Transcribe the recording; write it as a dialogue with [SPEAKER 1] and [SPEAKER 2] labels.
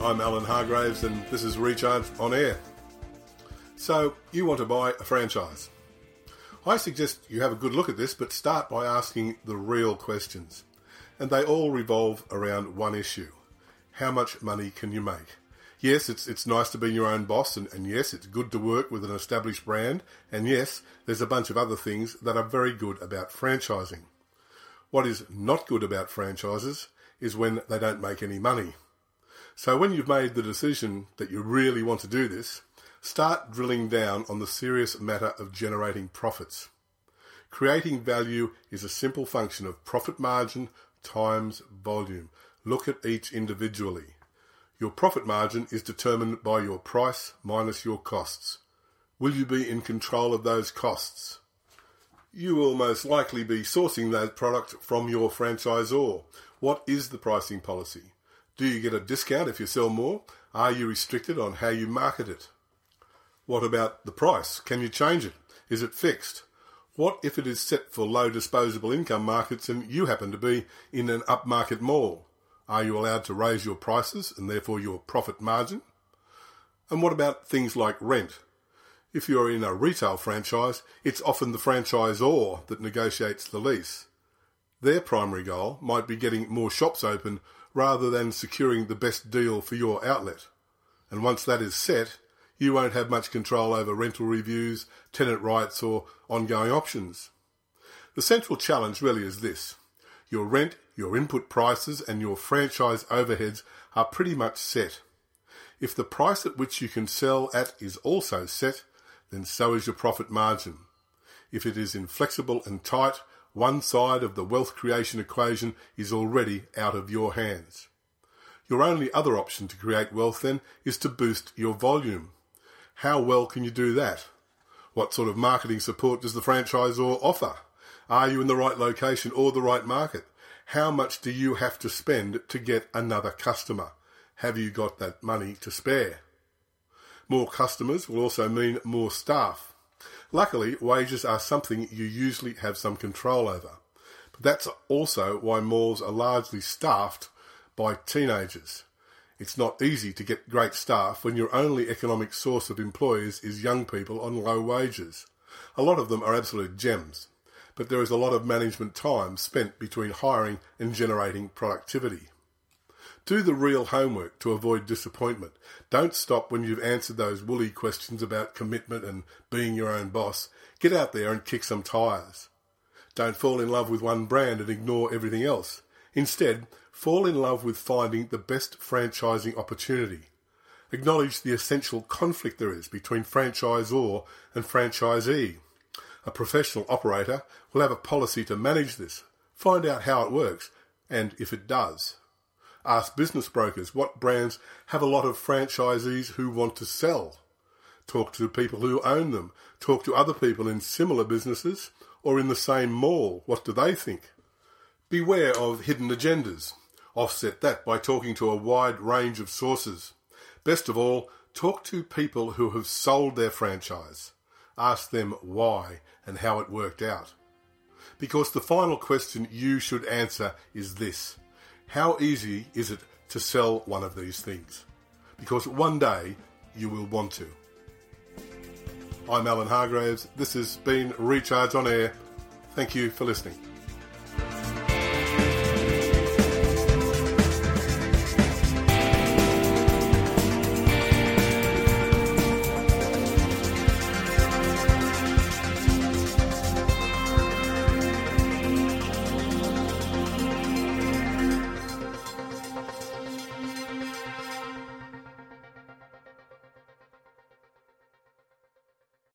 [SPEAKER 1] I'm Alan Hargraves, and this is Recharge on Air. So, you want to buy a franchise. I suggest you have a good look at this, but start by asking the real questions. And they all revolve around one issue how much money can you make? Yes, it's, it's nice to be your own boss, and, and yes, it's good to work with an established brand, and yes, there's a bunch of other things that are very good about franchising. What is not good about franchises is when they don't make any money. So when you've made the decision that you really want to do this, start drilling down on the serious matter of generating profits. Creating value is a simple function of profit margin times volume. Look at each individually. Your profit margin is determined by your price minus your costs. Will you be in control of those costs? You will most likely be sourcing that product from your franchisor. What is the pricing policy? Do you get a discount if you sell more? Are you restricted on how you market it? What about the price? Can you change it? Is it fixed? What if it is set for low disposable income markets and you happen to be in an upmarket mall? Are you allowed to raise your prices and therefore your profit margin? And what about things like rent? If you're in a retail franchise, it's often the franchisor that negotiates the lease. Their primary goal might be getting more shops open rather than securing the best deal for your outlet. And once that is set, you won't have much control over rental reviews, tenant rights, or ongoing options. The central challenge really is this your rent, your input prices, and your franchise overheads are pretty much set. If the price at which you can sell at is also set, then so is your profit margin. If it is inflexible and tight, one side of the wealth creation equation is already out of your hands. Your only other option to create wealth then is to boost your volume. How well can you do that? What sort of marketing support does the franchisor offer? Are you in the right location or the right market? How much do you have to spend to get another customer? Have you got that money to spare? More customers will also mean more staff. Luckily, wages are something you usually have some control over. But that's also why malls are largely staffed by teenagers. It's not easy to get great staff when your only economic source of employees is young people on low wages. A lot of them are absolute gems, but there is a lot of management time spent between hiring and generating productivity. Do the real homework to avoid disappointment. Don't stop when you've answered those woolly questions about commitment and being your own boss. Get out there and kick some tyres. Don't fall in love with one brand and ignore everything else. Instead, fall in love with finding the best franchising opportunity. Acknowledge the essential conflict there is between franchisor and franchisee. A professional operator will have a policy to manage this. Find out how it works and if it does. Ask business brokers what brands have a lot of franchisees who want to sell. Talk to people who own them. Talk to other people in similar businesses or in the same mall. What do they think? Beware of hidden agendas. Offset that by talking to a wide range of sources. Best of all, talk to people who have sold their franchise. Ask them why and how it worked out. Because the final question you should answer is this how easy is it to sell one of these things? Because one day you will want to. I'm Alan Hargraves. This has been Recharge on Air. Thank you for listening.